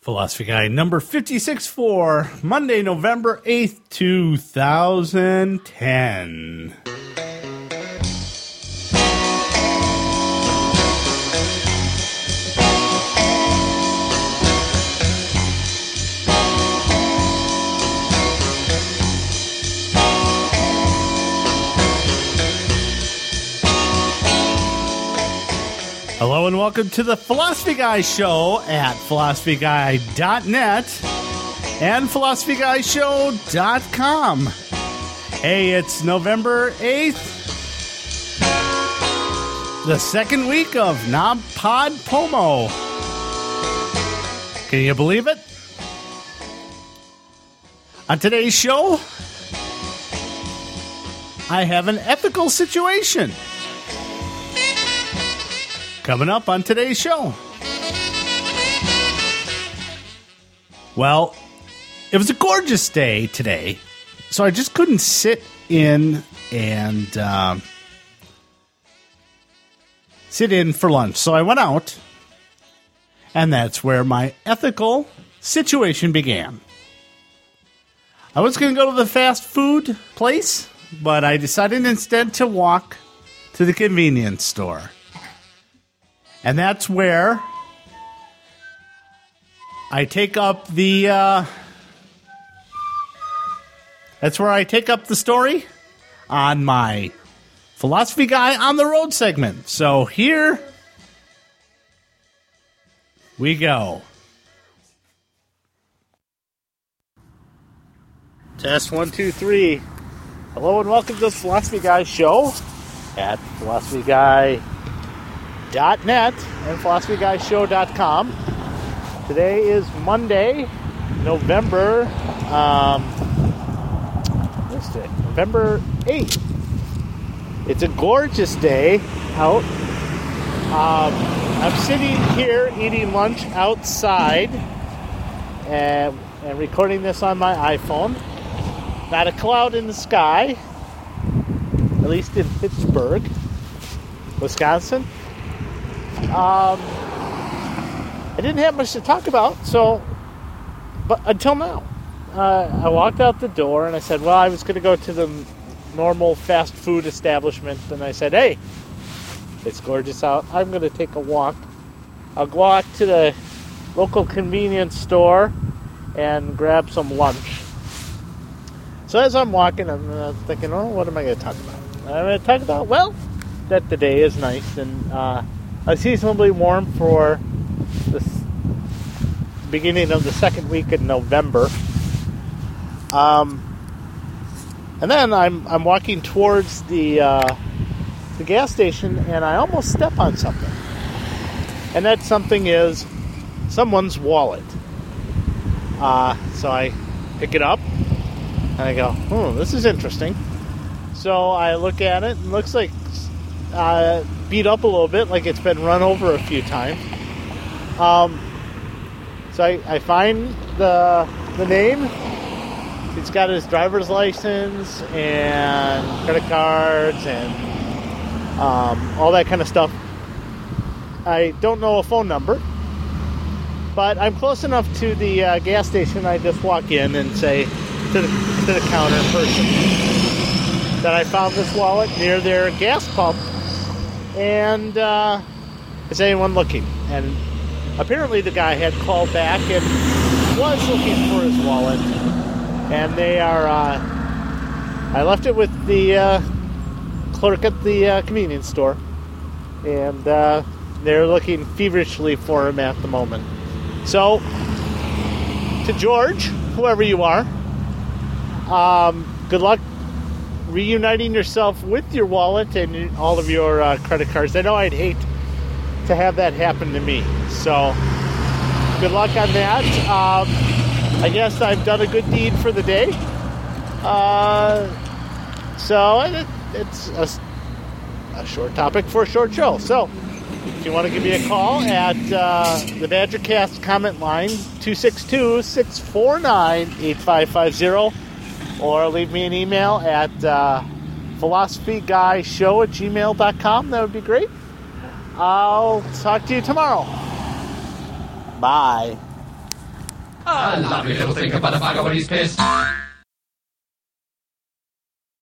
Philosophy Guy number 56 for Monday, November 8th, 2010. And welcome to the Philosophy Guy Show at philosophyguy.net and philosophyguyshow.com. Hey, it's November 8th, the second week of Knob Pod Pomo. Can you believe it? On today's show, I have an ethical situation coming up on today's show. Well, it was a gorgeous day today, so I just couldn't sit in and um, sit in for lunch. So I went out, and that's where my ethical situation began. I was going to go to the fast food place, but I decided instead to walk to the convenience store. And that's where I take up the. Uh, that's where I take up the story on my Philosophy Guy on the Road segment. So here we go. Test one, two, three. Hello and welcome to the Philosophy Guy show at Philosophy Guy net and philosophyguyshow.com. Today is Monday, November um, what's it? November 8th. It's a gorgeous day out. Um, I'm sitting here eating lunch outside and, and recording this on my iPhone. Not a cloud in the sky, at least in Pittsburgh, Wisconsin. Um, I didn't have much to talk about, so, but until now. Uh, I walked out the door and I said, well, I was going to go to the normal fast food establishment, and I said, hey, it's gorgeous out. I'm going to take a walk. I'll go out to the local convenience store and grab some lunch. So as I'm walking, I'm uh, thinking, oh, what am I going to talk about? I'm going to talk about, well, that the day is nice and uh, unseasonably warm for the beginning of the second week in November. Um, and then I'm I'm walking towards the uh, the gas station, and I almost step on something. And that something is someone's wallet. Uh, so I pick it up, and I go, "Hmm, this is interesting." So I look at it, and it looks like uh, beat up a little bit, like it's been run over a few times. Um, so I, I find the the name. He's got his driver's license and credit cards and um, all that kind of stuff. I don't know a phone number, but I'm close enough to the uh, gas station. I just walk in and say to the, to the counter person that I found this wallet near their gas pump and uh, is anyone looking? And apparently the guy had called back and was looking for his wallet. And they are, uh, I left it with the uh, clerk at the uh, convenience store. And uh, they're looking feverishly for him at the moment. So, to George, whoever you are, um, good luck reuniting yourself with your wallet and all of your uh, credit cards. I know I'd hate to have that happen to me. So, good luck on that. Um, I guess I've done a good deed for the day. Uh, so, it, it's a, a, short topic for a short show. So, if you want to give me a call at uh, the Badgercast comment line, 262 649 8550 or leave me an email at uh, philosophyguyshow at gmail.com. That would be great. I'll talk to you tomorrow. Bye. Little thing about a.